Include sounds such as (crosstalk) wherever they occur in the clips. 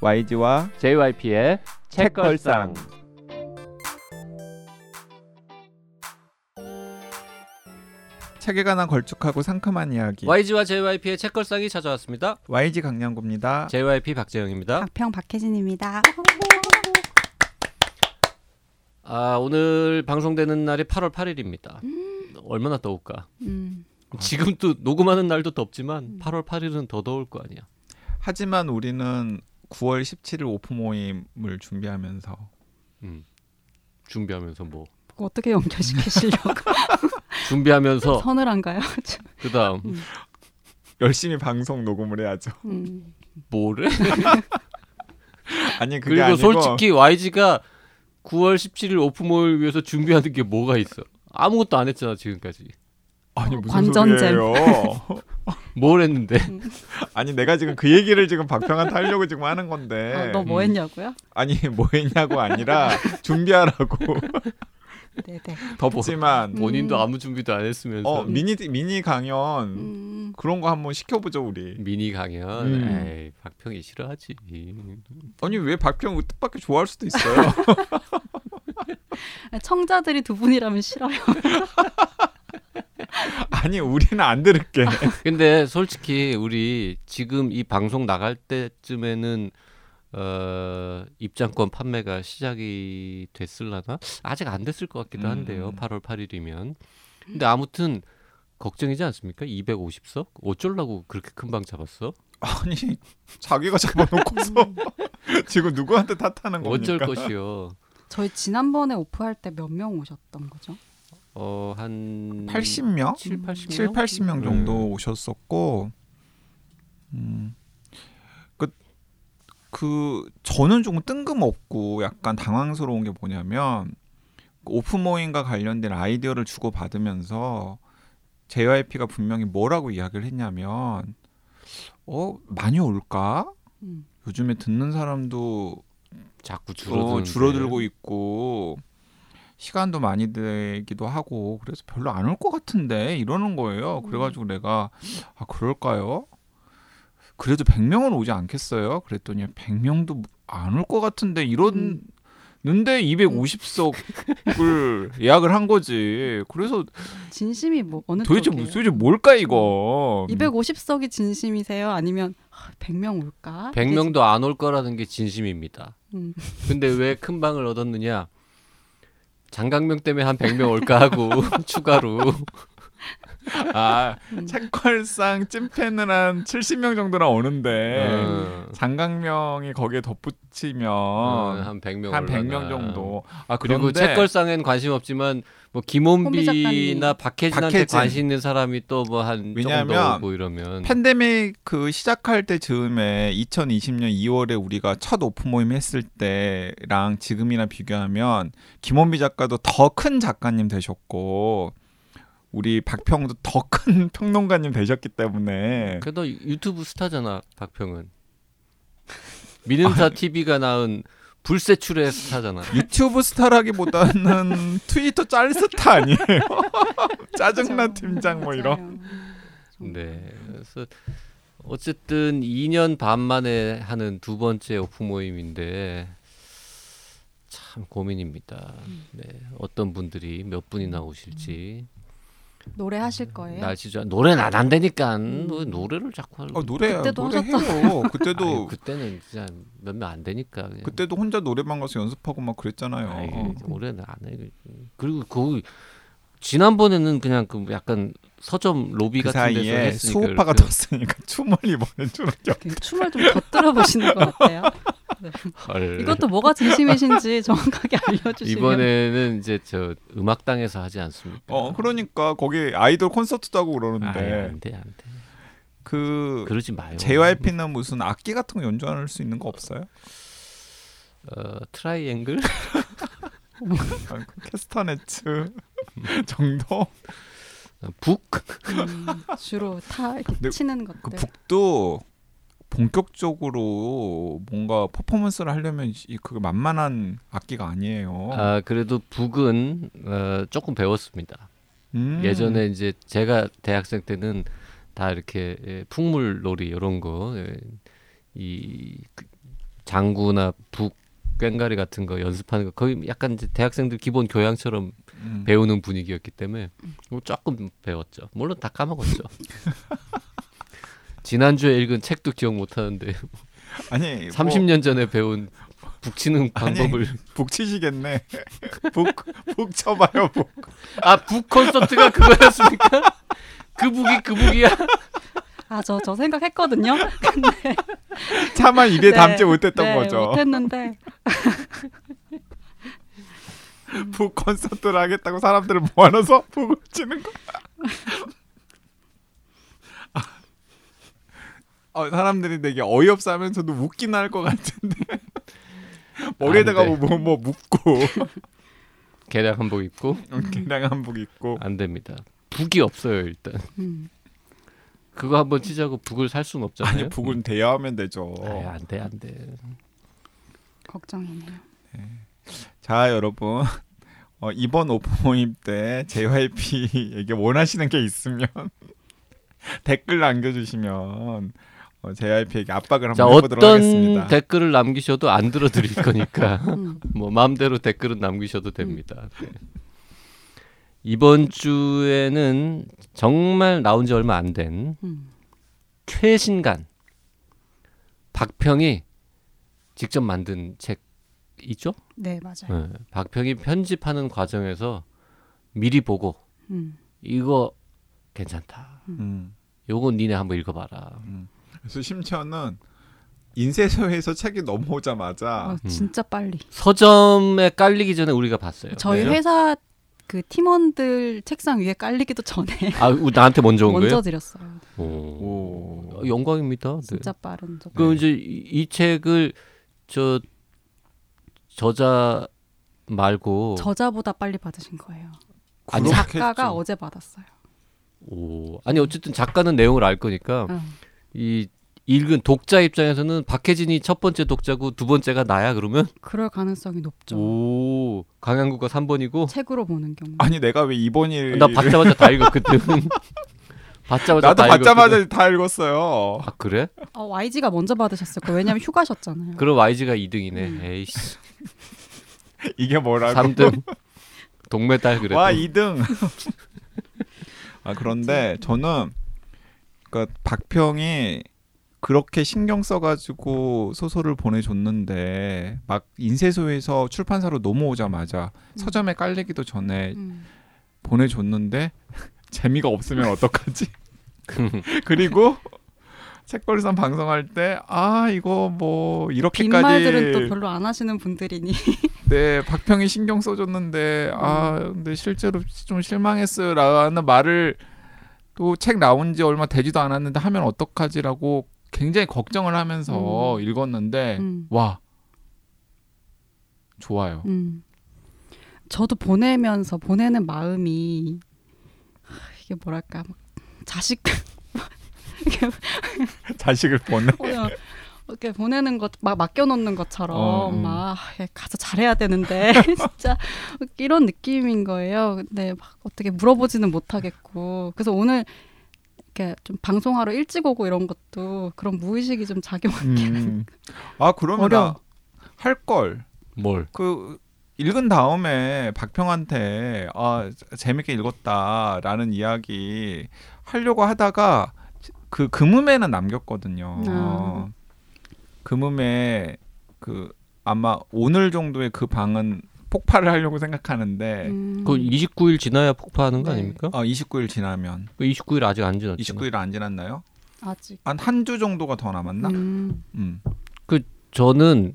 YG와 JYP의 책걸상. 책에 관한 걸쭉하고 상큼한 이야기 YG와 JYP의 책걸상이 찾아왔습니다. YG 강량구입니다. JYP 박재영입니다. 박평 박혜진입니다. 아 오늘 방송되는 날이 8월 8일입니다. 얼마나 더울까? 음, 지금 또 녹음하는 날도 덥지만 8월 8일은 더 더울 거 아니야. 하지만 우리는 9월 17일 오프 모임을 준비하면서 음. 준비하면서 뭐 어떻게 연결시키시려고 (laughs) 준비하면서 서늘한가요? (laughs) 그다음 열심히 방송 녹음을 해야죠. 음, 뭐래? (laughs) 아니 그게 그리고 아니고 솔직히 YG가 9월 17일 오픈몰 위해서 준비하는 게 뭐가 있어? 아무것도 안 했잖아 지금까지. 아니 무슨 관전잼. 소리예요? 뭘 했는데? (laughs) 아니 내가 지금 그 얘기를 지금 박평한테 하려고 지금 하는 건데 어, 너뭐 음. 했냐고요? 아니 뭐 했냐고 아니라 준비하라고 (laughs) 네네. 덥지만 본인도 음. 아무 준비도 안 했으면서 어 미니 미니 강연 음, 그런 거 한번 시켜보죠 우리. 미니 강연. 음. 에이, 박평이 싫어하지. 아니 왜 박평 뜻밖의 좋아할 수도 있어요. (laughs) 청자들이 두 분이라면 싫어요. (laughs) 아니 우리는 안 들을게. (laughs) 근데 솔직히 우리 지금 이 방송 나갈 때쯤에는 어, 입장권 판매가 시작이 됐을라나? 아직 안 됐을 것 같기도 한데요. 음. 8월 8일이면. 근데 아무튼 걱정이지 않습니까? 250석? 어쩌려고 그렇게 큰 방 잡았어? 아니 자기가 잡아놓고서 (laughs) 지금 누구한테 탓하는 겁니까? 어쩔 것이요. 저희 지난번에 오프할 때 몇 명 오셨던 거죠? 어, 한 80명? 7, 80명? 7, 80명 정도 네. 오셨었고 음. 그, 그 저는 좀 뜬금없고 약간 당황스러운 게 뭐냐면 오프 모임과 관련된 아이디어를 주고 받으면서 JYP가 분명히 뭐라고 이야기를 했냐면 어 많이 올까? 음. 요즘에 듣는 사람도 자꾸 줄어들고, 줄어드는데. 줄어들고 있고 시간도 많이 들기도 하고 그래서 별로 안 올 것 같은데 이러는 거예요. 그래가지고 내가 아 그럴까요? 그래도 100명은 오지 않겠어요? 그랬더니 100명도 안 올 것 같은데 이러는데 250석을 (laughs) 예약을 한 거지. 그래서 진심이 뭐 어느 도대체 쪽이에요? 도대체 뭘까 이거? 250석이 진심이세요? 아니면 아, 100명 올까? 100명도 안 올 거라는 게 진심입니다. 음. 근데 왜 큰 방을 얻었느냐? 장강명 때문에 한 100명 올까 하고 (laughs) 추가로 (laughs) 아 음. 책걸상 찐팬은 한 70명 정도나 오는데 어, 장강명이 거기에 덧붙이면 어, 한 100명 한 올라나. 100명 정도. 아 그리고 책걸상엔 관심 없지만 뭐 김원비나 작가님. 박혜진한테 박혜진. 관심 있는 사람이 또 뭐한 조금 더 왜냐하면 오고 이러면 팬데믹 그 시작할 때 즈음에 2020년 2월에 우리가 첫 오프 모임 했을 때랑 지금이나 비교하면 김원비 작가도 더 큰 작가님 되셨고 우리 박평도 더 큰 (laughs) 평론가님 되셨기 때문에 그래도 유튜브 스타잖아 박평은 미는사 TV가 낳은 불세출의 스타잖아. 유튜브 스타라기보다는 (laughs) 트위터 짤 스타 아니에요? (laughs) 짜증나 맞아요. 팀장 뭐 이런. 네. 그래서 어쨌든 2년 반 만에 하는 두 번째 오프 모임인데 참 고민입니다. 네. 어떤 분들이 몇 분이나 오실지. 노래 하실 거예요? 날씨 좋아. 노래는 안 한다니까. 뭐 노래를 자꾸 하고. 어, 노래 그때도 노래 해요. (laughs) 그때도 아유, 그때는 진짜 몇 명 안 되니까. 그냥. 그때도 혼자 노래방 가서 연습하고 막 그랬잖아요. 아이, 노래는 안 해. 그리고 그 지난번에는 그냥 그 약간 서점 로비 그 같은 데서 사이에 했으니까 수호파가 그렇게- 떴으니까 (laughs) 춤을 게 이렇게 춤을 좀 곁들여 보시는 것 같아요. 네. 헐. 이것도 뭐가 진심이신지 정확하게 알려주시면 이번에는 이제 저 음악당에서 하지 않습니까? 어 그러니까 거기 아이돌 콘서트도 하고 그러는데 안 돼, 안 돼. 그 그러지 마요. JYP는 무슨 악기 같은 거 연주할 수 있는 거 없어요? 어, 트라이앵글? (laughs) 아, 그 캐스터네츠 (laughs) 정도? 북? 음, 주로 타 이렇게 치는 것들. 그 북도 본격적으로 뭔가 퍼포먼스를 하려면 이- 그게 만만한 악기가 아니에요. 아 그래도 북은 어, 조금 배웠습니다. 음. 예전에 이제 제가 대학생 때는 다 이렇게 예, 풍물놀이 이런 거, 예, 이 그, 장구나 북 꽹가리 같은 거 연습하는 거 거의 약간 이제 대학생들 기본 교양처럼 음. 배우는 분위기였기 때문에 뭐 조금 배웠죠. 물론 다 까먹었죠. (laughs) 지난주에 읽은 책도 기억 못 하는데 (laughs) 아니 뭐 30년 전에 배운 북치는 (laughs) 아니, 방법을 (laughs) 북 치시겠네. 북 북 쳐봐요 북. 아북 콘서트가 그거였습니까? 그 북이 그 북이야. 아저저 생각했거든요. 근데 차마 입에 네, 담지 못했던 네, 거죠. 못했는데 북 콘서트를 하겠다고 사람들을 모아놔서 북을 치는 거. 어, 사람들이 되게 어이없어하면서도 웃긴 할 것 같은데 (laughs) 머리에다가 안 돼. 뭐, 뭐 묶고 (laughs) 개량 한복 입고 개량 한복 입고 안 됩니다. 북이 없어요 일단. 음. 그거 한번 치자고 북을 살 수는 없잖아요. 아니 북은 대여하면 되죠. 아이, 안 돼, 안 돼. 걱정이네요. 자 여러분 어, 이번 오프 모임 때 JYP에게 (laughs) 원하시는 게 있으면 댓글 남겨주시면 어, JYP에게 압박을 자 한번 해보도록 어떤 하겠습니다. 댓글을 남기셔도 안 들어드릴 거니까 (laughs) 음. 뭐 마음대로 댓글은 남기셔도 됩니다. 네. 이번 주에는 정말 나온 지 얼마 안된 음. 최신간 박평이 직접 만든 책이죠. 네 맞아요. 네. 박평이 편집하는 과정에서 미리 보고 음. 이거 괜찮다. 음. 요건 니네 한번 읽어봐라. 그래서 심지어는 인쇄소에서 책이 넘어오자마자 어, 진짜 빨리. 서점에 깔리기 전에 우리가 봤어요. 저희 네. 회사 그 팀원들 책상 위에 깔리기도 전에 아 우- 나한테 먼저 온 먼저 거예요? 드렸어요. 오. 오. 어, 영광입니다. 네. 진짜 빠른 속. 그 이제 이, 이 책을 저 저자 말고 저자보다 빨리 받으신 거예요. 아니. 작가가 어제 받았어요. 오 아니 어쨌든 작가는 내용을 알 거니까 응. 이 읽은 독자 입장에서는 박혜진이 첫 번째 독자고 두 번째가 나야 그러면 그럴 가능성이 높죠. 오 강양구가 3번이고 책으로 보는 경우. 아니 내가 왜 이번 일 나 받자마자 다 읽었거든. (laughs) 받자마자 나도 다 받자마자 읽었거든. 다 읽었어요. 아 그래? 어, YG가 먼저 받으셨을 거예요. 왜냐면 휴가셨잖아요. 그럼 YG가 2등이네. 음. 에이씨 이게 뭐라고? 3등 동메달 그래도. 와 2등. (laughs) 아 그런데 저는 그러니까 박평이 그렇게 신경 써가지고 소설을 보내줬는데 막 인쇄소에서 출판사로 넘어오자마자 서점에 깔리기도 전에 음. 보내줬는데 (laughs) 재미가 없으면 (laughs) 어떡하지? (laughs) 그리고 책걸상 방송할 때 아 이거 뭐 이렇게까지 빈말들은 또 별로 안 하시는 분들이니. 네, 박평이 신경 써줬는데 아 근데 실제로 좀 실망했어요라는 말을 또 책 나온 지 얼마 되지도 않았는데 하면 어떡하지라고 굉장히 걱정을 하면서 음. 읽었는데 음. 와 좋아요. 음. 저도 보내면서 보내는 마음이 하, 이게 뭐랄까 막 자식 (laughs) (laughs) 자식을 보내. 이렇게 보내는 것 막 맡겨놓는 것처럼 어, 음. 막 아, 가서 잘해야 되는데 (laughs) 진짜 이런 느낌인 거예요. 근데 막 어떻게 물어보지는 못하겠고 그래서 오늘 이렇게 좀 방송하러 일찍 오고 이런 것도 그런 무의식이 좀 작용. 음. 아 그러면. 할 걸. 뭘? 그 읽은 다음에 박평한테 아 재밌게 읽었다라는 이야기 하려고 하다가 그 금음에는 남겼거든요. 아. 금음에 그 아마 오늘 정도의 그 방은 폭발을 하려고 생각하는데 음. 그 29일 지나야 폭파하는 거 네. 아닙니까? 어, 29일 지나면 그 29일 아직 안 지났죠. 29일 안 지났나요? 아직. 한 한 주 정도가 더 남았나? 음. 음. 저는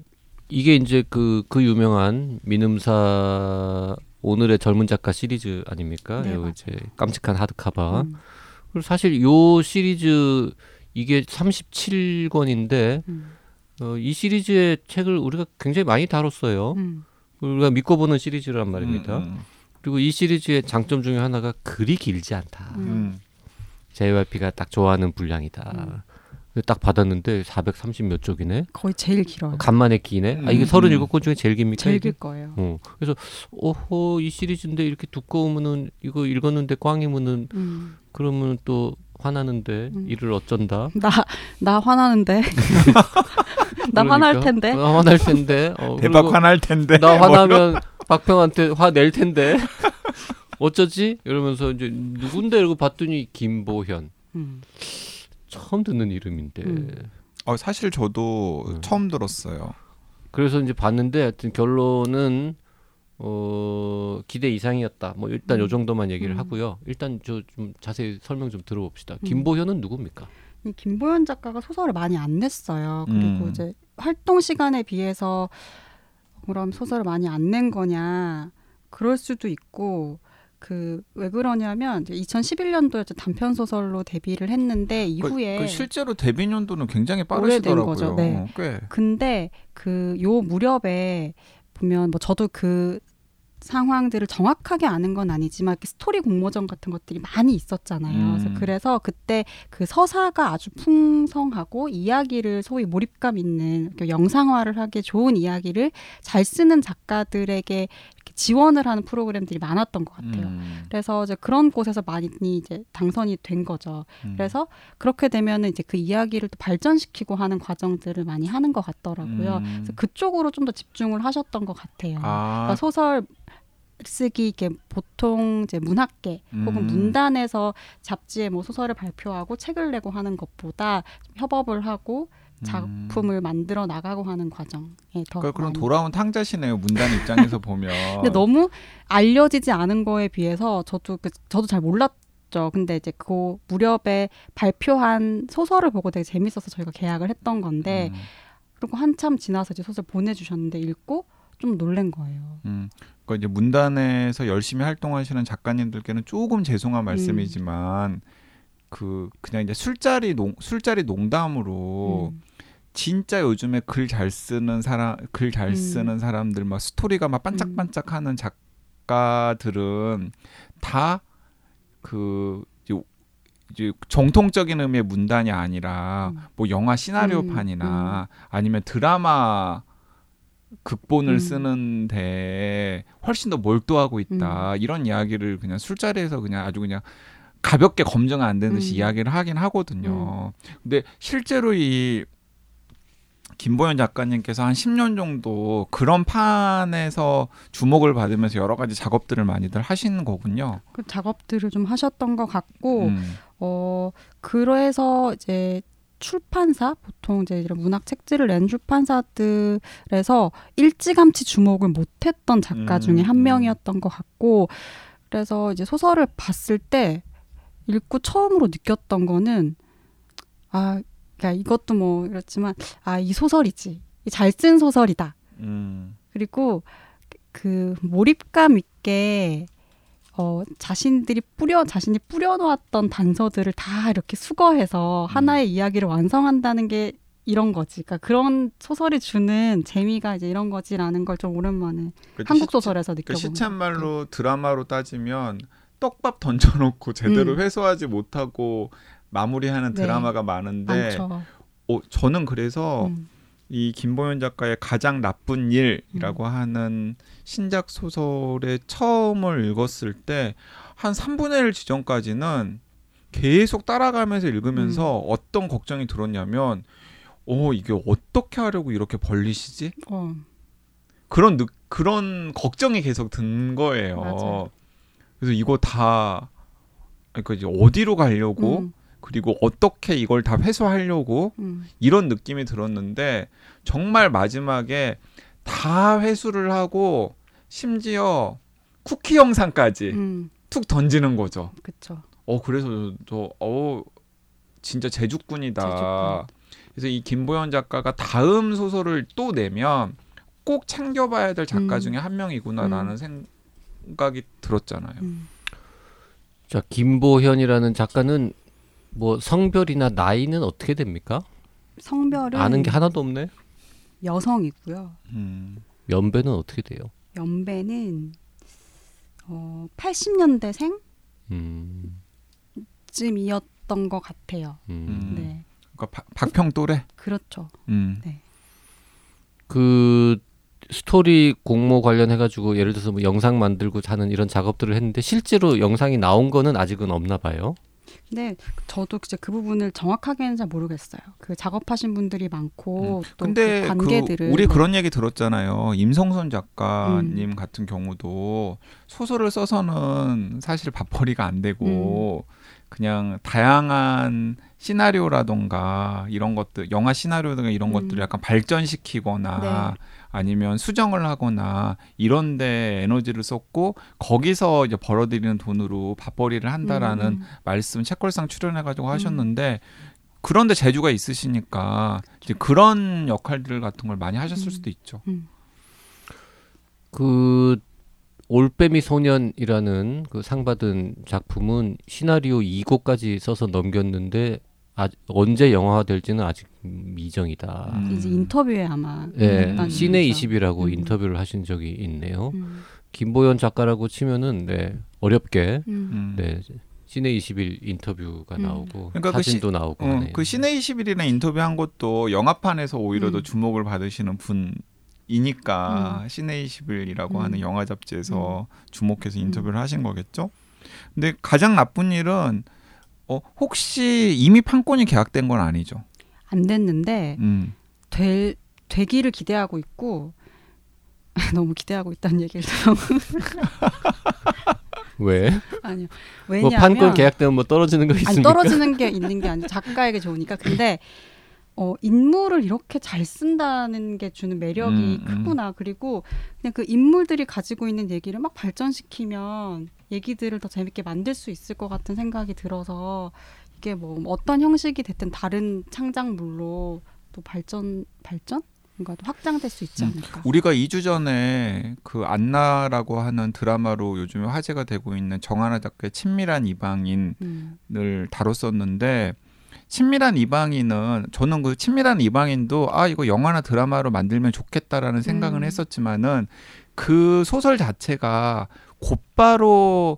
이게 이제 그그 유명한 민음사 오늘의 젊은 작가 시리즈 아닙니까? 네, 요. 이제 깜찍한 하드카바. 음. 그리고 사실 요 시리즈 이게 37권인데 음. 어, 이 시리즈의 책을 우리가 굉장히 많이 다뤘어요. 음. 우리가 믿고 보는 시리즈란 말입니다. 음, 그리고 이 시리즈의 장점 중에 하나가 글이 길지 않다. 음. 음. JYP가 딱 좋아하는 분량이다. 음. 딱 받았는데 430 몇 쪽이네. 거의 제일 길어요. 간만에 기네. 아 이게 음, 37권 중에 제일 깁니까? 제일? 길 거예요. 어. 그래서 오호 이 시리즈인데 이렇게 두꺼우면은 이거 읽었는데 꽝이면은 음. 그러면 또 화나는데 음. 이를 어쩐다. (laughs) 나, 나 화나는데. (laughs) 나 화날 그러니까. 텐데. 나 화날 텐데. 어, 대박 화날 텐데. 나 화나면 박평한테 화낼 텐데. (laughs) 어쩌지? 이러면서 이제 누군데 이러고 봤더니 김보현. 음. 처음 듣는 이름인데. 음. 어, 사실 저도 음. 처음 들었어요. 그래서 이제 봤는데 하여튼 결론은 어 기대 이상이었다. 뭐 일단 요 정도만 얘기를 음. 하고요. 일단 저 좀 자세히 설명 좀 들어봅시다. 음. 김보현은 누굽니까? 이 김보현 작가가 소설을 많이 안 냈어요. 그리고 음. 이제 활동 시간에 비해서 그럼 소설을 많이 안 낸 거냐 그럴 수도 있고 그 왜 그러냐면 이제 2011년도에 단편 소설로 데뷔를 했는데 이후에 그, 그 실제로 데뷔 연도는 굉장히 빠르시더라고요. 거죠. 네. 어, 꽤. 근데 그 요 무렵에 보면 뭐 저도 그 상황들을 정확하게 아는 건 아니지만 스토리 공모전 같은 것들이 많이 있었잖아요. 음. 그래서, 그래서 그때 그 서사가 아주 풍성하고 이야기를 소위 몰입감 있는 영상화를 하기 좋은 이야기를 잘 쓰는 작가들에게 지원을 하는 프로그램들이 많았던 것 같아요. 음, 그래서 이제 그런 곳에서 많이 이제 당선이 된 거죠. 음. 그래서 그렇게 되면은 이제 그 이야기를 또 발전시키고 하는 과정들을 많이 하는 것 같더라고요. 음. 그래서 그쪽으로 좀 더 집중을 하셨던 것 같아요. 아, 그러니까 소설 쓰기 이게 보통 이제 문학계 혹은 음. 문단에서 잡지에 뭐 소설을 발표하고 책을 내고 하는 것보다 좀 협업을 하고 작품을 만들어 나가고 하는 과정에 더 그러니까 그런 돌아온 탕자시네요. 문단 입장에서 (laughs) 보면. 근데 너무 알려지지 않은 거에 비해서 저도 그, 저도 잘 몰랐죠. 근데 이제 그 무렵에 발표한 소설을 보고 되게 재밌어서 저희가 계약을 했던 건데 음, 그리고 한참 지나서 이제 소설 보내주셨는데 읽고 좀 놀란 거예요. 음. 그러니까 이제 문단에서 열심히 활동하시는 작가님들께는 조금 죄송한 음. 말씀이지만 그 그냥 이제 술자리 농 술자리 농담으로 음. 진짜 요즘에 글 잘 쓰는 사람 글잘 음. 쓰는 사람들 막 스토리가 막 반짝반짝하는 작가들은 다그 이제, 정통적인 의미의 문단이 아니라 음. 뭐 영화 시나리오판이나 아니면 드라마 극본을 음. 쓰는데 훨씬 더 몰두하고 있다 이런 이야기를 그냥 술자리에서 그냥 아주 그냥 가볍게 검증 안 되듯이 음. 이야기를 하긴 하거든요. 근데 실제로 이 김보현 작가님께서 한 10년 정도 그런 판에서 주목을 받으면서 여러 가지 작업들을 많이들 하시는 거군요. 그 작업들을 좀 하셨던 것 같고 음. 어 그래서 이제 출판사 보통 이제 이런 문학 책들을 낸 출판사들에서 일찌감치 주목을 못했던 작가 음, 중에 한 음. 명이었던 것 같고 그래서 이제 소설을 봤을 때 읽고 처음으로 느꼈던 거는 아 그러니까 이것도 뭐 그렇지만 아 이 소설이지 잘쓴 소설이다 음. 그리고 그 몰입감 있게 어, 자신들이 뿌려 자신이 뿌려놓았던 단서들을 다 이렇게 수거해서 하나의 이야기를 완성한다는 게 이런 거지. 그러니까 그런 소설이 주는 재미가 이제 이런 거지라는 걸 좀 오랜만에 그래도 한국 시- 소설에서 그 느껴본 것 시쳇말로 드라마로 따지면 떡밥 던져놓고 제대로 음. 회수하지 못하고 마무리하는 네. 드라마가 많은데. 어, 저는 그래서 음. 이 김보현 작가의 가장 나쁜 일이라고 하는 신작 소설의 처음을 읽었을 때 한 3분의 1 지점까지는 계속 따라가면서 읽으면서 어떤 걱정이 들었냐면 어 이게 어떻게 하려고 이렇게 벌리시지? 어, 그런 느, 그런 걱정이 계속 든 거예요. 맞아요. 그래서 이거 다 그러니까 이제 어디로 가려고 음, 그리고 어떻게 이걸 다 회수하려고 음, 이런 느낌이 들었는데 정말 마지막에 다 회수를 하고 심지어 쿠키 영상까지 음, 툭 던지는 거죠. 그쵸. 어 그래서 저어 진짜 제주꾼이다. 제주꾼. 그래서 이 김보현 작가가 다음 소설을 또 내면 꼭 챙겨봐야 될 작가 음. 중에 한 명이구나라는 음. 생각이 들었잖아요. 음. 자 김보현이라는 작가는 뭐 성별이나 나이는 어떻게 됩니까? 성별은 아는 게 하나도 없네. 여성이고요. 음. 연배는 어떻게 돼요? 연배는 어, 80년대생 음, 쯤이었던 것 같아요. 음. 음. 네, 그러니까 박- 박평 또래. 그렇죠. 음. 그 스토리 공모 관련해 가지고 예를 들어서 뭐 영상 만들고 하는 이런 작업들을 했는데 실제로 영상이 나온 거는 아직은 없나 봐요. 근데 저도 이제 그 부분을 정확하게는 잘 모르겠어요. 그 작업하신 분들이 많고 또 근데 그그 관계들을 우리 네. 그런 얘기 들었잖아요. 임성선 작가님 음. 같은 경우도 소설을 써서는 사실 밥벌이가 안 되고 음. 그냥 다양한 시나리오라던가 이런 것들, 영화 시나리오든가 이런 음. 것들을 약간 발전시키거나 네. 아니면 수정을 하거나 이런 데 에너지를 썼고 거기서 이제 벌어들이는 돈으로 밥벌이를 한다라는 음. 말씀 책걸상 출연해 가지고 하셨는데 그런데 재주가 있으시니까 이제 그런 역할들 같은 걸 많이 하셨을 음. 수도 있죠. 음. 그 올빼미 소년이라는 그 상 받은 작품은 시나리오 2곡까지 써서 넘겼는데 아, 언제 영화화 될지는 아직 미정이다. 음. 이제 인터뷰에 아마 예, 했다는 시내 거죠. 20이라고 음. 인터뷰를 하신 적이 있네요. 음. 김보연 작가라고 치면은 네, 어렵게 음. 음. 네, 시내 21 인터뷰가 음. 나오고 그러니까 그 사진도 나오고 어. 그 시내 21이나 인터뷰한 것도 영화판에서 오히려 더 음. 주목을 받으시는 분 이니까 음. 시내 21이라고 음. 하는 영화 잡지에서 주목해서 인터뷰를 하신 거겠죠. 근데 가장 나쁜 일은 어, 혹시 이미 판권이 계약된 건 아니죠. 안 됐는데 음. 될 되기를 기대하고 있고 (laughs) 너무 기대하고 있다는 얘기를 들어 (laughs) 왜? 아니요 뭐 왜냐하면 판권 계약되면 뭐 떨어지는 거 아니 있습니까? 떨어지는 게 있는 게 아니라 작가에게 좋으니까 근데 어 인물을 이렇게 잘 쓴다는 게 주는 매력이 음, 음. 크구나 그리고 그냥 그 인물들이 가지고 있는 얘기를 막 발전시키면 얘기들을 더 재밌게 만들 수 있을 것 같은 생각이 들어서 이게 뭐 어떤 형식이 됐든 다른 창작물로 또 발전 발전 뭔가 또 확장될 수 있지 음. 않을까 우리가 2주 전에 그 안나라고 하는 드라마로 요즘에 화제가 되고 있는 정하나 작가의 친밀한 이방인 음. 을 다뤘었는데 친밀한 이방인은 저는 그 친밀한 이방인도 아 이거 영화나 드라마로 만들면 좋겠다라는 생각은 음. 했었지만은 그 소설 자체가 곧바로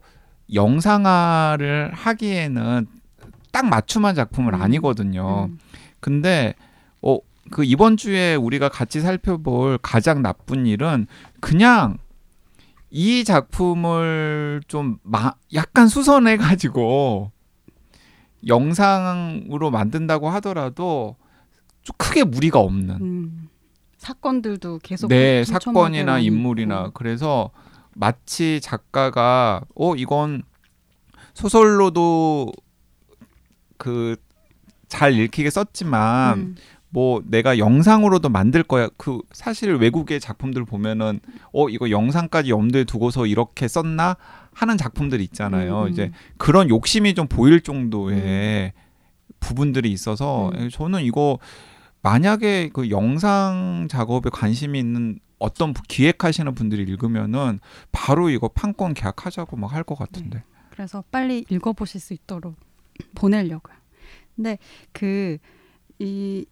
영상화를 하기에는 딱 맞춤한 작품은 음. 아니거든요. 음. 근데 어 그 이번 주에 우리가 같이 살펴볼 가장 나쁜 일은 그냥 이 작품을 좀 마, 약간 수선해 가지고 영상으로 만든다고 하더라도 좀 크게 무리가 없는 음. 사건들도 계속 네 사건이나 인물이나 있고. 그래서 마치 작가가 어 이건 소설로도 그 잘 읽히게 썼지만 음. 뭐 내가 영상으로도 만들 거야. 그 사실 외국의 작품들 보면은 어 이거 영상까지 염두에 두고서 이렇게 썼나 하는 작품들 있잖아요. 음, 음. 이제 그런 욕심이 좀 보일 정도의 부분들이 있어서 음. 저는 이거 만약에 그 영상 작업에 관심이 있는 어떤 부- 기획하시는 분들이 읽으면은 바로 이거 판권 계약하자고 막 할 것 같은데. 그래서 빨리 읽어보실 수 있도록 보내려고요. 근데 그 이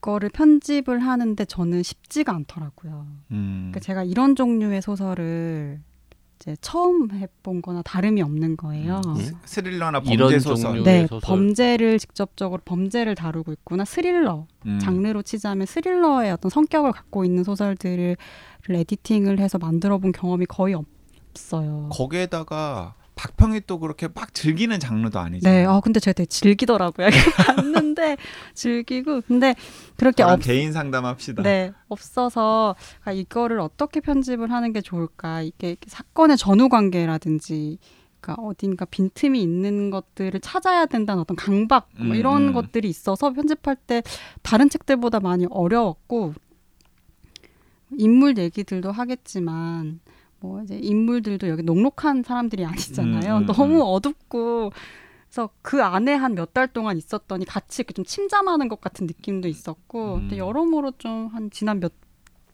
거를 편집을 하는데 저는 쉽지가 않더라고요. 음. 그러니까 제가 이런 종류의 소설을 이제 처음 해본 거나 다름이 없는 거예요. 음. 스- 스릴러나 범죄 소설. 네, 소설. 범죄를 직접적으로 범죄를 다루고 있구나 스릴러 음. 장르로 치자면 스릴러의 어떤 성격을 갖고 있는 소설들을 에디팅을 해서 만들어 본 경험이 거의 없어요. 거기에다가 박평이 또 그렇게 막 즐기는 장르도 아니잖아요. 네, 아 근데 제가 되게 즐기더라고요. (laughs) 봤는데 즐기고 근데 그렇게 없 개인 상담합시다. 네, 없어서 아, 이거를 어떻게 편집을 하는 게 좋을까? 이게 사건의 전후 관계라든지 그러니까 어딘가 빈틈이 있는 것들을 찾아야 된다는 어떤 강박 뭐 음, 이런 음. 것들이 있어서 편집할 때 다른 책들보다 많이 어려웠고 인물 얘기들도 하겠지만 뭐 이제 인물들도 여기 녹록한 사람들이 아니잖아요. 음, 음, 너무 음. 어둡고 그래서 그 안에 한 몇 달 동안 있었더니 같이 이렇게 좀 침잠하는 것 같은 느낌도 있었고, 음. 여러모로 좀 한 지난 몇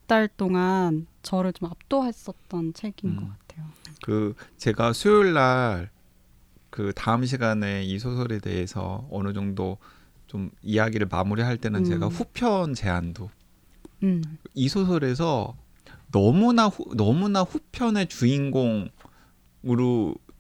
달 동안 저를 좀 압도했었던 책인 음. 것 같아요. 그 제가 수요일 날 그 다음 시간에 이 소설에 대해서 어느 정도 좀 이야기를 마무리할 때는 음. 제가 후편 제안도 음, 이 소설에서 너무나 후, 너무나 후편의 주인공으로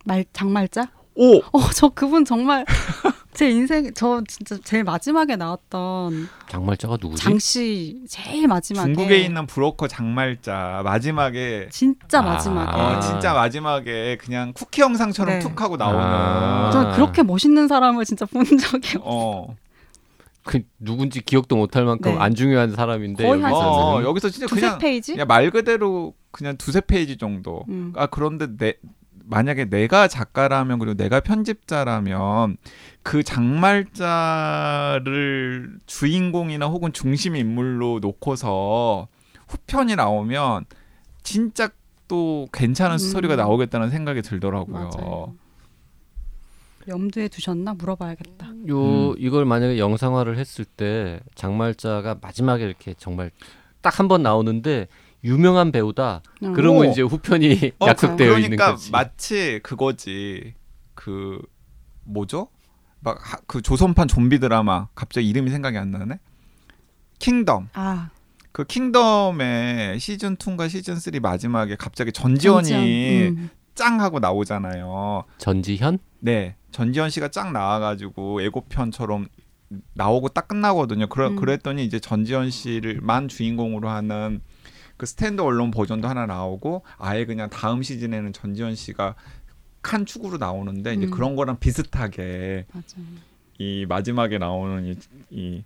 말 장말자? 오 어, 저 그분 정말 (laughs) 제 인생 저 진짜 제일 마지막에 나왔던 장말자가 누구지? 장씨 제일 마지막에 중국에 있는 브로커 장말자 마지막에 진짜 아. 마지막에 어, 진짜 마지막에 그냥 쿠키 영상처럼 네. 툭 하고 나오는 아. 저는 그렇게 멋있는 사람을 진짜 본 적이 없어요. 어. 그 누군지 기억도 못할 만큼 네. 안 중요한 사람인데 거의 한 여기서는 어, 여기서 진짜 그냥 페이지? 그냥 말 그대로 그냥 두세 페이지 정도. 음. 아 그런데 내 만약에 내가 작가라면 그리고 내가 편집자라면 그 장말자를 주인공이나 혹은 중심 인물로 놓고서 후편이 나오면 진짜 또 괜찮은 음. 스토리가 나오겠다는 생각이 들더라고요. 맞아요. 염두에 두셨나 물어봐야겠다. 요 음. 이걸 만약에 영상화를 했을 때 장말자가 마지막에 이렇게 정말 딱 한 번 나오는데 유명한 배우다. 음. 그러면 오. 이제 후편이 어, (laughs) 약속되어 있는 그러니까 거지. 마치 그거지. 그 뭐죠? 막 그 조선판 좀비 드라마 갑자기 이름이 생각이 안 나네. 킹덤. 아 그 킹덤의 시즌 2인가 시즌 3 마지막에 갑자기 전지현이 전지현. 음. 짱 하고 나오잖아요. 전지현? 네. 전지현 씨가 짱 나와 가지고 예고편처럼 나오고 딱 끝나거든요. 그러, 음. 그랬더니 이제 전지현 씨를만 주인공으로 하는 그 stand alone 버전도 하나 나오고 아예 그냥 다음 시즌에는 전지현 씨가 한 축으로 나오는데 이제 음. 그런 거랑 비슷하게 맞아. 이 마지막에 나오는 이, 이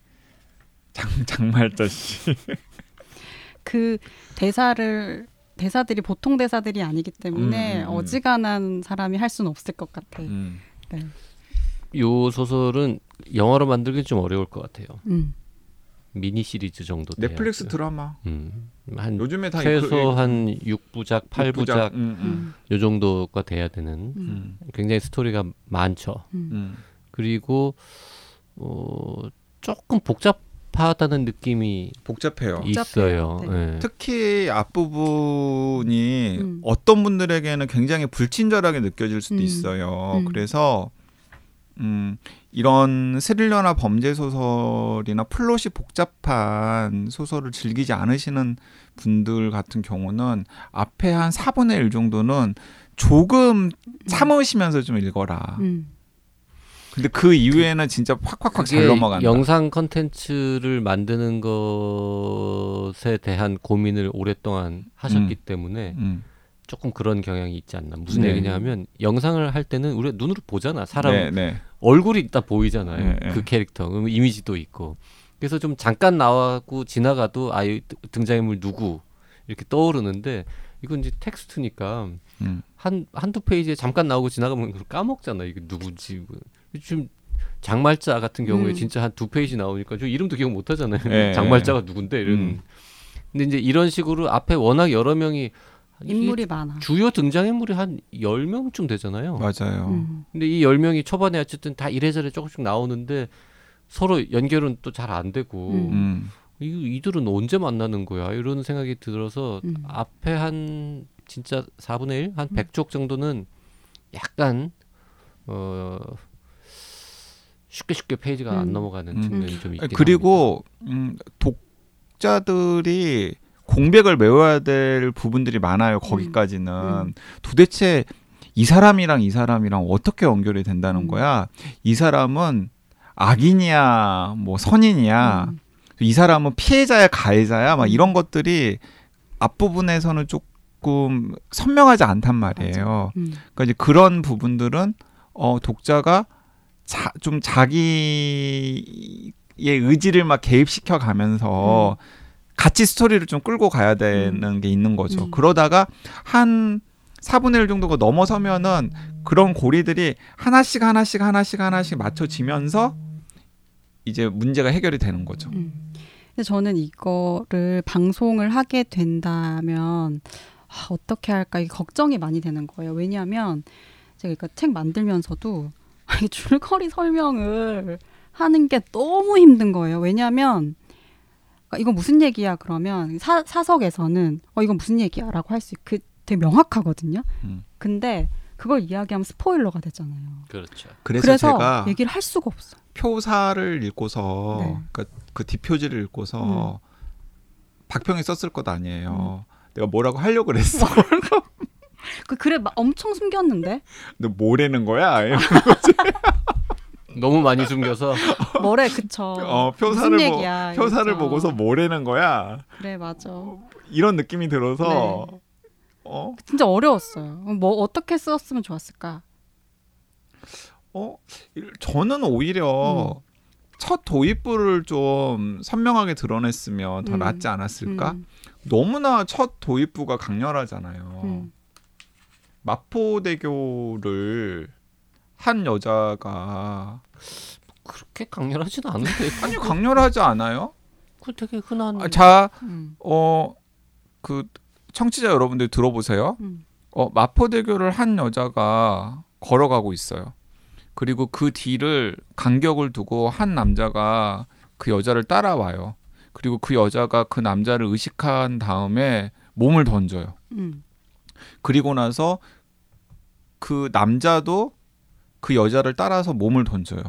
장, 장말자 씨. (laughs) 그 대사를 대사들이 보통 대사들이 아니기 때문에 음, 음, 음. 어지간한 사람이 할 수는 없을 것 같아. 음. 네. 요 소설은 영화로 만들기 좀 어려울 것 같아요. 음. 미니 시리즈 정도 넷플릭스 돼야고요. 드라마. 음. 한 요즘에 다 최소 그- 한 6부작, 8부작 음, 음, 음. 요 정도가 돼야 되는 굉장히 스토리가 많죠. 그리고 어 조금 복잡 하다는 느낌이 복잡해요. 있어요. 네. 예. 특히 앞부분이 음. 어떤 분들에게는 굉장히 불친절하게 느껴질 수도 음. 있어요. 음. 그래서 음, 이런 스릴러나 범죄 소설이나 플롯이 복잡한 소설을 즐기지 않으시는 분들 같은 경우는 앞에 한 4분의 1 정도는 조금 참으시면서 좀 읽어라. 음. 근데 그 이후에는 진짜 확확확 잘 넘어간다. 영상 컨텐츠를 만드는 것에 대한 고민을 오랫동안 하셨기 때문에 음. 조금 그런 경향이 있지 않나. 무슨 네. 얘기냐면 영상을 할 때는 우리가 눈으로 보잖아. 사람 네, 네. 얼굴이 있다 보이잖아요. 네, 네. 그 캐릭터, 그럼 이미지도 있고. 그래서 좀 잠깐 나와고 지나가도 아이 등장인물 누구 이렇게 떠오르는데 이건 이제 텍스트니까 음. 한 한두 페이지에 잠깐 나오고 지나가면 그걸 까먹잖아. 이게 누구지? 뭐. 지금 장말자 같은 경우에 음. 진짜 한 두 페이지 나오니까 저 이름도 기억 못 하잖아요. 네. (laughs) 장말자가 누군데 이런. 음. 근데 이제 이런 식으로 앞에 워낙 여러 명이 인물이 많아. 주요 등장인물이 한 10명쯤 되잖아요. 맞아요. 음. 근데 이 10명이 초반에 어쨌든 다 이래저래 조금씩 나오는데 서로 연결은 또 잘 안 되고 음. 음. 이, 이들은 언제 만나는 거야 이런 생각이 들어서 음. 앞에 한 진짜 4분의 1? 한 100쪽 정도는 약간 어 쉽게 쉽게 페이지가 안 음. 넘어가는 음. 측면이 좀 있긴 그리고 음, 독자들이 공백을 메워야 될 부분들이 많아요. 거기까지는 음. 도대체 이 사람이랑 이 사람이랑 어떻게 연결이 된다는 음. 거야. 이 사람은 악인이야, 뭐 선인이야. 음. 이 사람은 피해자야, 가해자야, 막 이런 것들이 앞부분에서는 조금 선명하지 않단 말이에요. 음. 그러니까 이제 그런 부분들은 어 독자가 자, 좀 자기의 의지를 막 개입시켜 가면서 같이 스토리를 좀 끌고 가야 되는 게 있는 거죠. 음. 그러다가 한 4분의 1 정도가 넘어서면은 그런 고리들이 하나씩 하나씩 하나씩 하나씩 맞춰지면서 이제 문제가 해결이 되는 거죠. 음. 근데 저는 이거를 방송을 하게 된다면 아, 어떻게 할까 이게 걱정이 많이 되는 거예요. 왜냐하면 제가 이거 책 만들면서도 이 줄거리 설명을 하는 게 너무 힘든 거예요. 왜냐하면 그러니까 이거 무슨 얘기야 그러면 사, 사석에서는 어 이건 무슨 얘기야라고 할 수 그 되게 명확하거든요. 음. 근데 그걸 이야기하면 스포일러가 되잖아요. 그렇죠. 그래서, 그래서 제가 얘기를 할 수가 없어. 표사를 읽고서 네. 그, 그 뒷표지를 읽고서 박평이 썼을 것 아니에요. 내가 뭐라고 하려고 그랬어. (laughs) 그막 엄청 숨겼는데 근데 뭐라는 거야? (laughs) 너무 많이 숨겨서 뭐래 그쵸. 어, 표사를 무슨 보- 얘기야. 표사를. 보고서 뭐라는 거야? 그래 맞아. 이런 느낌이 들어서 네. 어? 진짜 어려웠어요. 뭐 어떻게 썼으면 좋았을까? 어? 저는 오히려 음. 첫 도입부를 좀 선명하게 드러냈으면 더 음. 낫지 않았을까? 음, 너무나 첫 도입부가 강렬하잖아요. 음. 마포대교를 한 여자가 그렇게 강렬하지는 않은데 (laughs) 아니 강렬하지 않아요? 그 되게 흔한 아, 자, 음, 어, 그 청취자 여러분들 들어보세요. 음. 어, 마포대교를 한 여자가 걸어가고 있어요. 그리고 그 뒤를 간격을 두고 한 남자가 그 여자를 따라와요. 그리고 그 여자가 그 남자를 의식한 다음에 몸을 던져요. 음. 그리고 나서 그 남자도 그 여자를 따라서 몸을 던져요.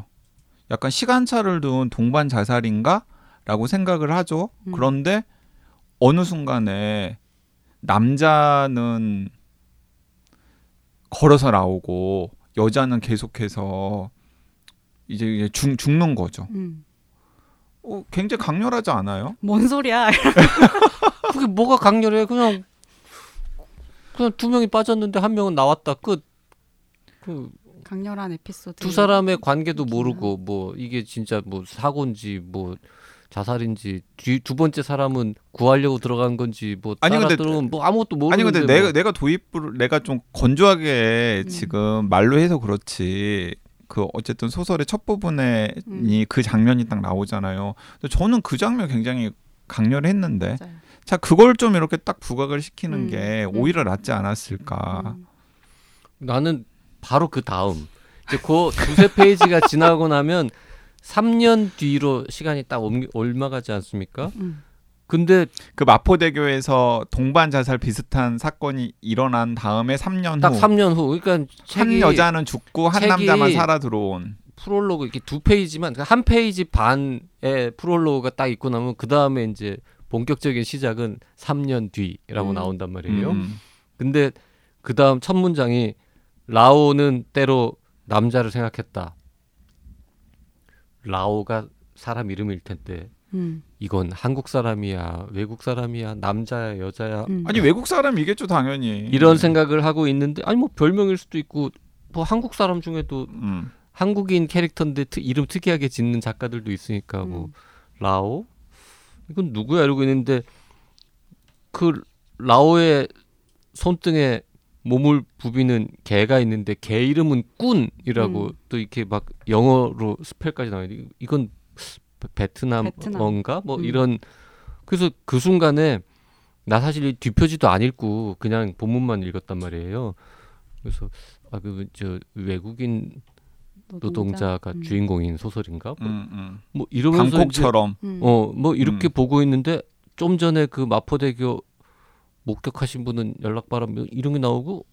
약간 시간차를 둔 동반 자살인가라고 생각을 하죠. 음. 그런데 어느 순간에 남자는 걸어서 나오고 여자는 계속해서 이제 이제 죽, 죽는 거죠. 음. 어, 굉장히 강렬하지 않아요? 뭔 소리야? (laughs) 그게 뭐가 강렬해? 그냥 그냥 두 명이 빠졌는데 한 명은 나왔다. 끝. 그 강렬한 에피소드. 두 사람의 관계도 모르고 뭐 이게 진짜 뭐 사고인지 뭐 자살인지 뒤, 두 번째 사람은 구하려고 들어간 건지 뭐 아니, 근데- 뭐 아무것도 모르는데 아니 근데 뭐. 내가 내가 도입부를 내가 좀 건조하게 음. 지금 말로 해서 그렇지 그 어쨌든 소설의 첫 부분에 음. 이그 장면이 딱 나오잖아요. 저는 그 장면 굉장히 강렬했는데 맞아요. 자 그걸 좀 이렇게 딱 부각을 시키는 음. 게 음. 오히려 낫지 않았을까. 음. 나는 바로 그 다음 이제 그 두세 페이지가 (laughs) 지나고 나면 3년 뒤로 시간이 딱 옮기, 옮아가지 않습니까? 음. 근데 그 마포대교에서 동반 자살 비슷한 사건이 일어난 다음에 3년 딱 후. 3년 후 그러니까 한 책이 여자는 죽고 한 남자만 살아 들어온. 프롤로그 이렇게 두 페이지만 그한 페이지 반의 프롤로그가 딱 있고 나면 그 다음에 이제 본격적인 시작은 3년 뒤라고 음. 나온단 말이에요. 음. 근데 그 다음 첫 문장이 라오는 때로 남자를 생각했다. 라오가 사람 이름일 텐데 음. 이건 한국 사람이야, 외국 사람이야, 남자야, 여자야 음. 아니 외국 사람이겠죠 당연히. 이런 생각을 하고 있는데 아니 뭐 별명일 수도 있고 뭐 한국 사람 중에도 음. 한국인 캐릭터인데 트- 이름 특이하게 짓는 작가들도 있으니까 뭐 음. 라오 이건 누구야 이러고 있는데 그 라오의 손등에 몸을 부비는 개가 있는데 개 이름은 꾼이라고 음. 또 이렇게 막 영어로 스펠까지 나와요. 이- 이건 베트남어인가 베트남. 뭐 음. 이런 그래서 그 순간에 나 사실 이 뒷표지도 안 읽고 그냥 본문만 읽었단 말이에요. 그래서 아 그 저 외국인 노동자 가 음. 주인공인 소설인가? 뭐, 음, 음. 뭐 이러면서 이제 방콕처럼. 음. 어, 뭐 이렇게 음. 보고 있는데 좀 전에 그 마포대교 목격하신 분은 연락 바람 뭐 이런 게 나오고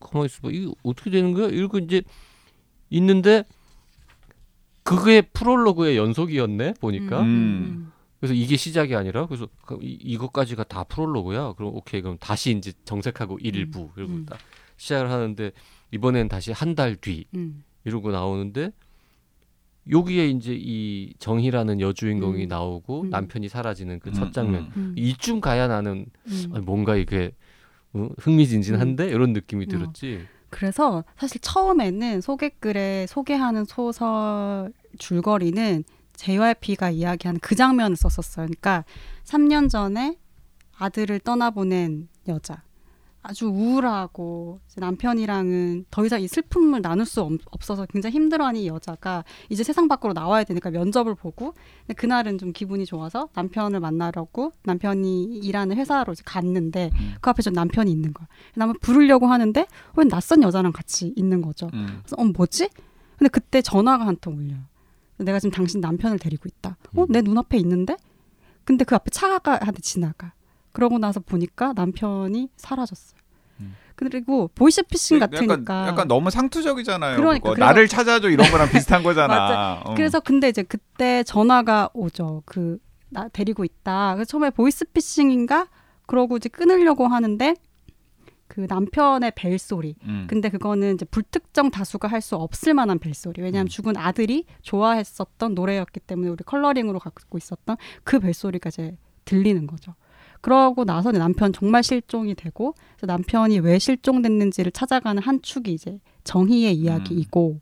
가만히 있어봐 이거 어떻게 되는 거야? 이러고 이제 있는데 그게 프롤로그의 연속이었네 보니까 음. 그래서 이게 시작이 아니라 그래서 그 이, 이것까지가 다 프롤로그야 그럼 오케이 그럼 다시 이제 정색하고 일부 그리고 음. 딱 시작을 하는데 이번엔 다시 한 달 뒤 음. 이러고 나오는데 여기에 이제 이 정희라는 여주인공이 음. 나오고 음. 남편이 사라지는 그첫 음, 장면 음. 음. 이쯤 가야 나는 음. 아니, 뭔가 이게 어, 흥미진진한데 이런 느낌이 어. 들었지. 그래서 사실 처음에는 소개글에 소개하는 소설 줄거리는 JYP가 이야기하는 그 장면을 썼었어요. 그러니까 3년 전에 아들을 떠나보낸 여자. 아주 우울하고 남편이랑은 더 이상 이 슬픔을 나눌 수 없- 없어서 굉장히 힘들어하는 이 여자가 이제 세상 밖으로 나와야 되니까 면접을 보고 근데 그날은 좀 기분이 좋아서 남편을 만나려고 남편이 일하는 회사로 이제 갔는데 음. 그 앞에 전 남편이 있는 거야. 남을 부르려고 하는데 왜 낯선 여자랑 같이 있는 거죠. 음. 그래서 어 뭐지? 근데 그때 전화가 한 통 울려요. 내가 지금 당신 남편을 데리고 있다. 어, 음. 내 눈앞에 있는데? 근데 그 앞에 차가 한대 지나가. 그러고 나서 보니까 남편이 사라졌어요. 음. 그리고 보이스피싱 약간, 같으니까. 약간 너무 상투적이잖아요. 그러니까. 그래서- 나를 찾아줘 이런 거랑 비슷한 거잖아. (laughs) 어. 그래서 근데 이제 그때 전화가 오죠. 그 나 데리고 있다. 그래서 처음에 보이스피싱인가? 그러고 이제 끊으려고 하는데 그 남편의 벨 소리. 음. 근데 그거는 이제 불특정 다수가 할 수 없을 만한 벨 소리. 왜냐하면 음. 죽은 아들이 좋아했었던 노래였기 때문에 우리 컬러링으로 갖고 있었던 그 벨 소리가 이제 들리는 거죠. 그러고 나서 남편 정말 실종이 되고 남편이 왜 실종됐는지를 찾아가는 한 축이 이제 정희의 이야기이고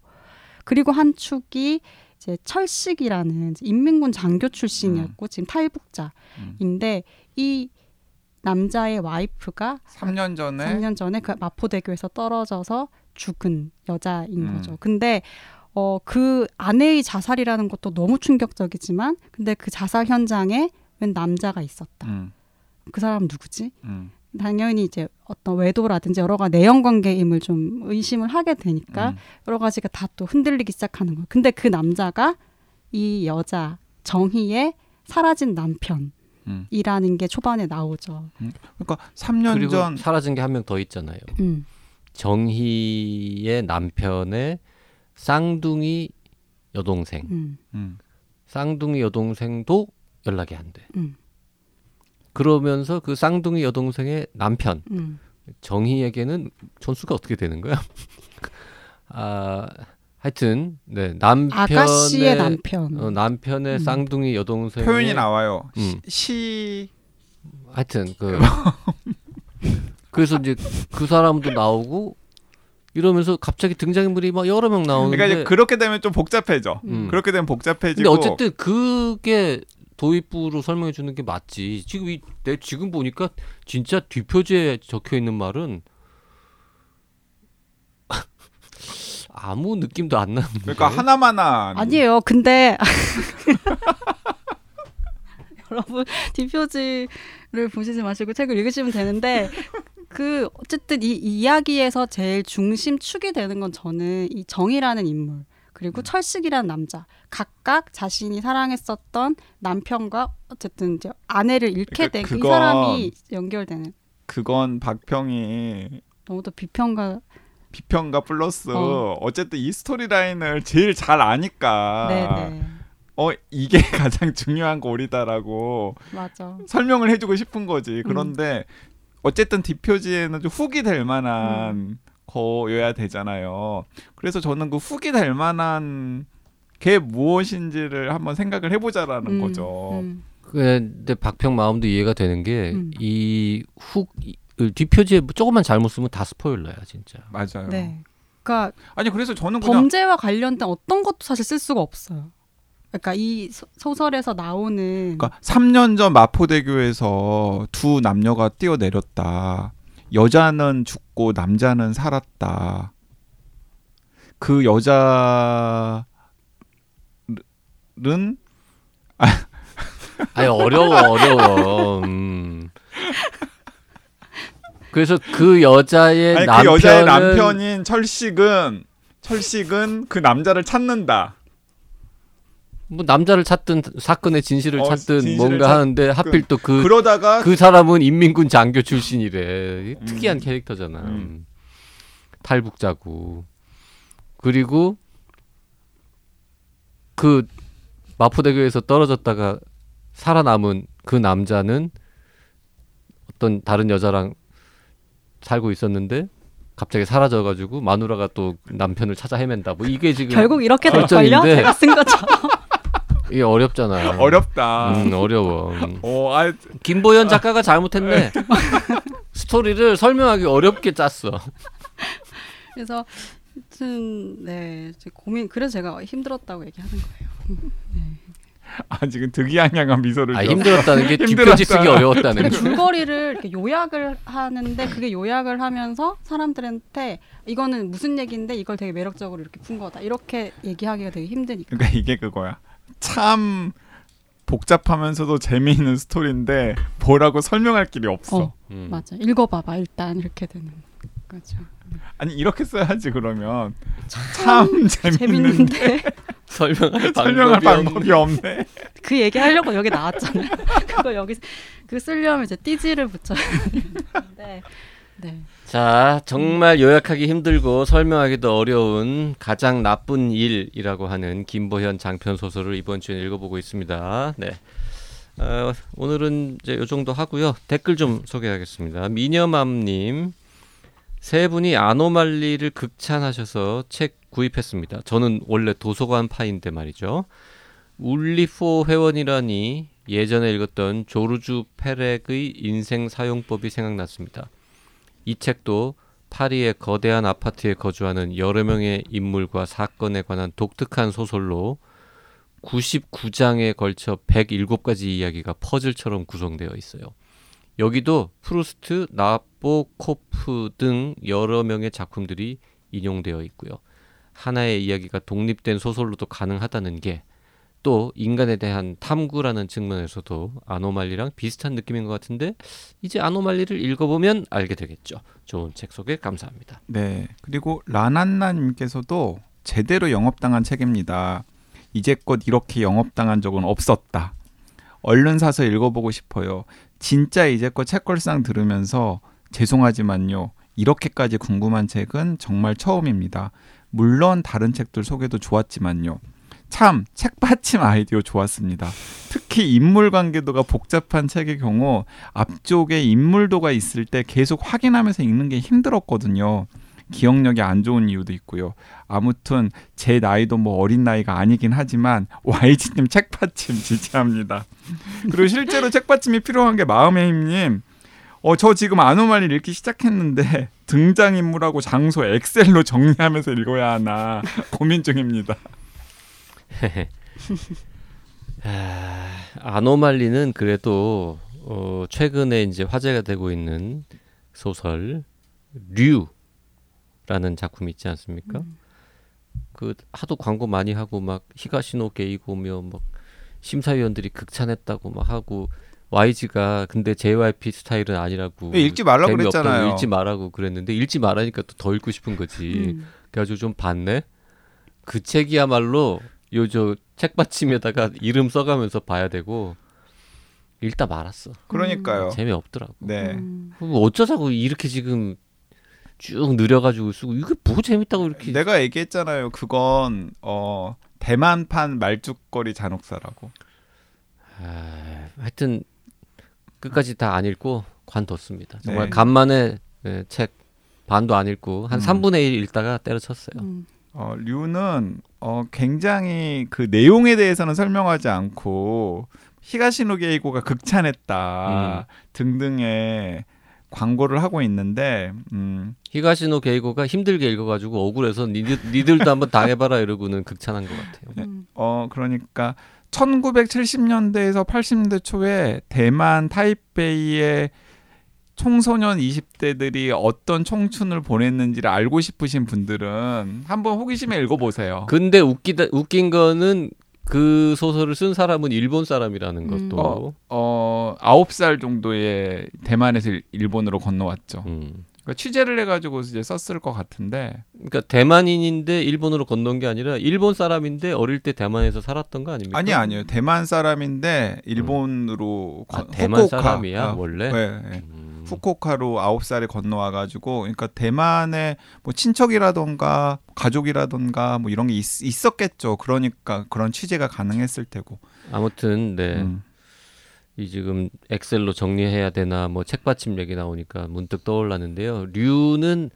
그리고 한 축이 이제 철식이라는 이제 인민군 장교 출신이었고 지금 탈북자인데 이 남자의 와이프가 3년 전에 3년 전에 그 마포대교에서 떨어져서 죽은 여자인 음. 거죠. 근데 어 그 아내의 자살이라는 것도 너무 충격적이지만 근데 그 자살 현장에 웬 남자가 있었다. 음, 그 사람 누구지? 음, 당연히 이제 어떤 외도라든지 여러 가지 내연 관계임을 좀 의심을 하게 되니까 음. 여러 가지가 다 또 흔들리기 시작하는 거예요. 근데 그 남자가 이 여자 정희의 사라진 남편 이라는 음. 게 초반에 나오죠. 그러니까 3년 그리고 전 사라진 게 한 명 더 있잖아요. 음. 정희의 남편의 쌍둥이 여동생. 음. 음, 쌍둥이 여동생도 연락이 안 돼. 음. 그러면서 그 쌍둥이 여동생의 남편 음. 정희에게는 전수가 어떻게 되는 거야? (laughs) 아 하여튼 네 남편의 아가씨의 남편. 어, 남편의 음. 쌍둥이 여동생 표현이 나와요. 음. 시 하여튼 그 (laughs) 그래서 이제 그 사람도 나오고 이러면서 갑자기 등장인물이 막 여러 명 나오는데 그러니까 이제 그렇게 되면 좀 복잡해져. 음. 그렇게 되면 근데 복잡해지고 어쨌든 그게 도입부로 설명해 주는 게 맞지. 지금 이, 내 지금 보니까 진짜 뒷표지에 적혀 있는 말은 (laughs) 아무 느낌도 안 나는데. 그러니까 하나만한 아니에요. 근데 (laughs) 여러분 뒷표지를 보시지 마시고 책을 읽으시면 되는데 그 어쨌든 이 이야기에서 제일 중심 축이 되는 건 저는 이 정이라는 인물 그리고 철식이라는 남자 각각 자신이 사랑했었던 남편과 어쨌든 이제 아내를 잃게 그러니까 된이 그건- 사람이 연결되는 그건 박평이 너무 또 비평가 비평가 플러스 어. 어. 쨌든이 스토리라인을 제일 잘 아니까 네네 어 이게 (laughs) 가장 중요한 맞아 설명을 해주고 싶은 거지. 그런데 어쨌든 뒷표지에는 좀 훅이 될 만한 음. 거여야 되잖아요. 그래서 저는 그 훅이 될 만한 게 무엇인지를 한번 생각을 해보자라는 음, 거죠. 음. 근데 박평 마음도 이해가 되는 게 음. 이훅 뒷표지에 조금만 잘못 쓰면 다 스포일러야 진짜. 맞아요. 네 그러니까 아니 그래서 저는 범죄와 관련된 어떤 것도 사실 쓸 수가 없어요. 그러니까 이 소- 소설에서 나오는 그러니까 3년 전 마포대교에서 두 남녀가 뛰어내렸다. 여자는 죽고 남자는 살았다. 그 여자는 (laughs) 아니 어려워 어려워. 음. 그래서 그 여자의 아니 남편은 그 여자의 남편인 철식은 철식은 그 남자를 찾는다. 뭐 남자를 찾든 사건의 진실을 어, 찾든 진실을 뭔가 찾- 하는데 하필 또 그그 그러다가 사람은 인민군 장교 출신이래. 특이한 음. 캐릭터잖아. 음. 탈북자고. 그리고 그 마포대교에서 떨어졌다가 살아남은 그 남자는 어떤 다른 여자랑 살고 있었는데 갑자기 사라져가지고 마누라가 또 남편을 찾아 헤맨다. 뭐 이게 지금 결국 이렇게 될걸요? 설정인데. 제가 쓴 것처럼. 이게 어렵잖아. (laughs) 어렵다. 음, 어려워. 음. 어, 아, 김보현 작가가 잘못했네. (laughs) 스토리를 설명하기 어렵게 짰어. 그래서 하여튼 네 고민 그래서 제가 힘들었다고 얘기하는 거예요. (laughs) 아 지금 득이양양한 미소를 아 줘. 힘들었다는 게. 뒷표지 쓰기 어려웠다는. 줄거리를 이렇게 요약을 하는데 그게 요약을 하면서 사람들한테 이거는 무슨 얘기인데 이걸 되게 매력적으로 이렇게 푼 거다 이렇게 얘기하기가 되게 힘드니까. 그러니까 이게 그거야. 참 복잡하면서도 재미있는 스토리인데 뭐라고 설명할 길이 없어. 어. 음. 맞아 읽어봐봐 일단 이렇게 되는 거죠. 아니 이렇게 써야지 그러면 참 재밌는데 재밌는데 설명할 (laughs) 설명할 방법이 방법이 없네. 그 얘기 하려고 여기 나왔잖아요. (laughs) 그거 여기 그 쓰려면 이제 띠지를 붙여야 되는데. 네. 자, 정말 요약하기 힘들고 설명하기도 어려운 가장 나쁜 일이라고 하는 김보현 장편 소설을 이번 주에 읽어보고 있습니다. 네. 어, 오늘은 이제 요 정도 하고요. 댓글 좀 소개하겠습니다. 미녀맘님, 세 분이 아노말리를 극찬하셔서 책 구입했습니다. 저는 원래 도서관 파인데 말이죠. 울리포 회원이라니 예전에 읽었던 조르주 페렉의 인생 사용법이 생각났습니다. 이 책도 파리의 거대한 아파트에 거주하는 여러 명의 인물과 사건에 관한 독특한 소설로 99장에 걸쳐 107가지 이야기가 퍼즐처럼 구성되어 있어요. 여기도 프루스트, 나보코프 등 여러 명의 작품들이 인용되어 있고요. 하나의 이야기가 독립된 소설로도 가능하다는 게 또 인간에 대한 탐구라는 측면에서도 아노말리랑 비슷한 느낌인 것 같은데 이제 아노말리를 읽어보면 알게 되겠죠. 좋은 책 소개 감사합니다. 네. 그리고 라난나님께서도 제대로 영업당한 책입니다. 이제껏 이렇게 영업당한 적은 없었다. 얼른 사서 읽어보고 싶어요. 진짜 이제껏 책걸상 들으면서 죄송하지만요. 이렇게까지 궁금한 책은 정말 처음입니다. 물론 다른 책들 소개도 좋았지만요. 참 책받침 아이디어 좋았습니다. 특히 인물 관계도가 복잡한 책의 경우 앞쪽에 인물도가 있을 때 계속 확인하면서 읽는 게 힘들었거든요. 기억력이 안 좋은 이유도 있고요. 아무튼 제 나이도 뭐 어린 나이가 아니긴 하지만 YG님 책받침 지지합니다. 그리고 실제로 책받침이 필요한 게 마음의 힘님. 어, 저 지금 아노말리 읽기 시작했는데 등장인물하고 장소 엑셀로 정리하면서 읽어야 하나 고민 중입니다. (laughs) 아, 아노말리는 그래도 어, 최근에 이제 화제가 되고 있는 소설 류라는 작품 있지 않습니까? 음. 그 하도 광고 많이 하고 막 히가시노 게이고며 막 심사위원들이 극찬했다고 막 하고 YG가 근데 JYP 스타일은 아니라고 읽지 말라고 그랬잖아요. 읽지 말라고 그랬는데 읽지 말라니까 또 더 읽고 싶은 거지. 음. 그래가지고 좀 봤네. 그 책이야말로 요 저 책받침에다가 이름 써가면서 봐야 되고 읽다 말았어. 그러니까요. 재미없더라고. 네. 음. 그럼 어쩌자고 이렇게 지금 쭉 느려가지고 쓰고 이게 뭐 재밌다고 이렇게 내가 얘기했잖아요. 그건 어 대만판 말죽거리 잔혹사라고. 아, 하여튼 끝까지 다 안 읽고 관뒀습니다. 정말 네. 간만에 예, 책 반도 안 읽고 한 음. 3분의 1 읽다가 때려쳤어요. 음. 어, 류는 어, 굉장히 그 내용에 대해서는 설명하지 않고 히가시노 게이고가 극찬했다 등등의 광고를 하고 있는데 음, 히가시노 게이고가 힘들게 읽어가지고 억울해서 니들, 니들 도 한번 당해봐라 이러고는 극찬한 것 같아요. 음. 어 그러니까 1970년대에서 80년대 초에 대만 타이베이의 청소년 20대들이 어떤 청춘을 보냈는지를 알고 싶으신 분들은 한번 호기심에 읽어보세요. 근데 웃기다 웃긴 거는 그 소설을 쓴 사람은 일본 사람이라는 음. 것도. 어, 어, 9살 정도에 대만에서 일- 일본으로 건너왔죠. 음. 그러니까 취재를 해가지고 이제 썼을 것 같은데 그러니까 대만인인데 일본으로 건너온 게 아니라 일본 사람인데 어릴 때 대만에서 살았던 거 아닙니까? 아니 아니요 대만 사람인데 일본으로 아, 건- 대만 후쿠오카. 사람이야 아, 원래. 네, 네. 음. 후쿠오카로 아홉 살에 건너와 가지고 그러니까 대만에 뭐 친척이라던가 가족이라던가 뭐 이런 게 있, 있었겠죠. 그러니까 그런 취재가 가능했을 테고. 아무튼 네. 음. 이 지금 엑셀로 정리해야 되나 뭐 책받침 얘기 나오니까 문득 떠올랐는데요. 류는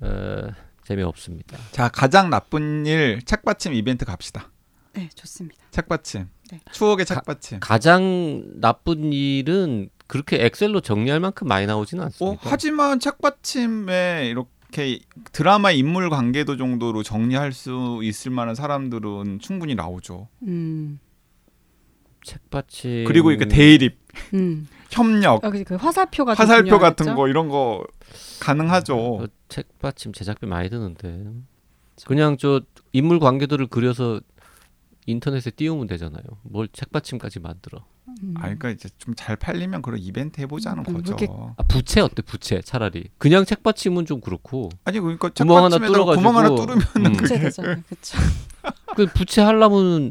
어, 재미없습니다. 자 가장 나쁜 일 책받침 이벤트 갑시다. 네, 좋습니다. 책받침. 네. 추억의 가- 책받침. 가 장 나쁜 일은 그렇게 엑셀로 정리할 만큼 많이 나오지는 어, 않습니다. 하지만 책받침에 이렇게 드라마 인물 관계도 정도로 정리할 수 있을 만한 사람들은 충분히 나오죠. 음. 책받침 그리고 이렇게 대립, 음. 협력, 여기 그 화살표 같은 화살표 같은 중요하겠죠? 거 이런 거 가능하죠. 그 책받침 제작비 많이 드는데 그냥 저 인물 관계도를 그려서 인터넷에 띄우면 되잖아요. 뭘 책받침까지 만들어? 음. 아, 그러니까 이제 좀 잘 팔리면 그런 이벤트 해보자는 음, 거죠. 아, 부채 어때? 부채 차라리 그냥 책받침은 좀 그렇고 아니 그러니까 구멍 하나 뚫어가지고 구멍 하나 뚫으면 음. 부채 되잖아요. (laughs) 그렇죠. 그 부채 하려면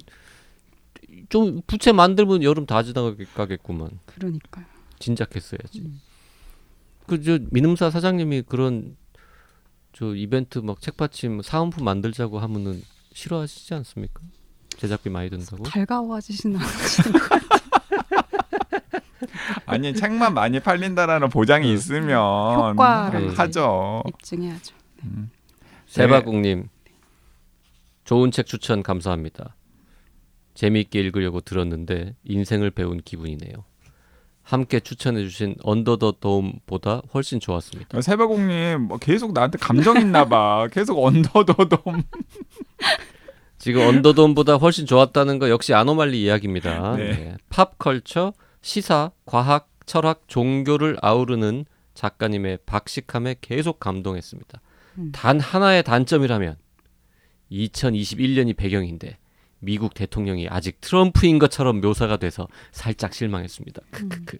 좀 부채 만들면 여름 다 지나가겠구만. 그러니까요. 진작했어야지. 음. 그저 민음사 사장님이 그런 저 이벤트 막 책받침 사은품 만들자고 하면은 싫어하시지 않습니까? 제작비 많이 든다고. 달가워하시는 않으시는 것같 아니 책만 많이 팔린다라는 보장이 있으면 효과를 하죠. 입증해야죠. 음. 세바국님 좋은 책 추천 감사합니다. 재미있게 읽으려고 들었는데 인생을 배운 기분이네요. 함께 추천해 주신 언더 더 돔보다 훨씬 좋았습니다. 세바공님 뭐 계속 나한테 감정 있나 봐. (laughs) 계속 언더더돔. 지금 언더돔보다 훨씬 좋았다는 거 역시 아노말리 이야기입니다. 네. 네. 팝컬처, 시사, 과학, 철학, 종교를 아우르는 작가님의 박식함에 계속 감동했습니다. 음. 단 하나의 단점이라면 2021년이 배경인데 미국 대통령이 아직 트럼프인 것처럼 묘사가 돼서 살짝 실망했습니다. 크크크.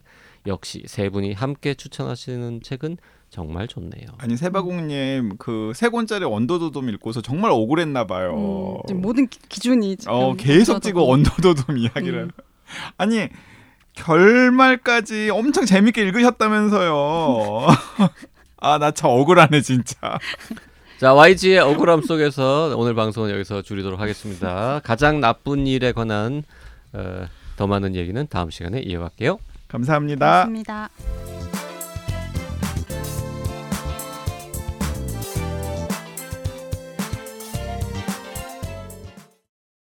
역시 세 분이 함께 추천하시는 책은 정말 좋네요. 아니 세바공님 그 세 권짜리 언더더돔 읽고서 정말 억울했나 봐요. 음, 지금 모든 기, 기준이 지금 어 계속 없어서 찍어 언더더돔 이야기를. 음. 아니 결말까지 엄청 재밌게 읽으셨다면서요. (laughs) 아 나 참 억울하네 진짜. 자, YG의 억울함 속에서 오늘 방송은 여기서 줄이도록 하겠습니다. 가장 나쁜 일에 관한 어, 더 많은 얘기는 다음 시간에 이어갈게요. 감사합니다. 고맙습니다.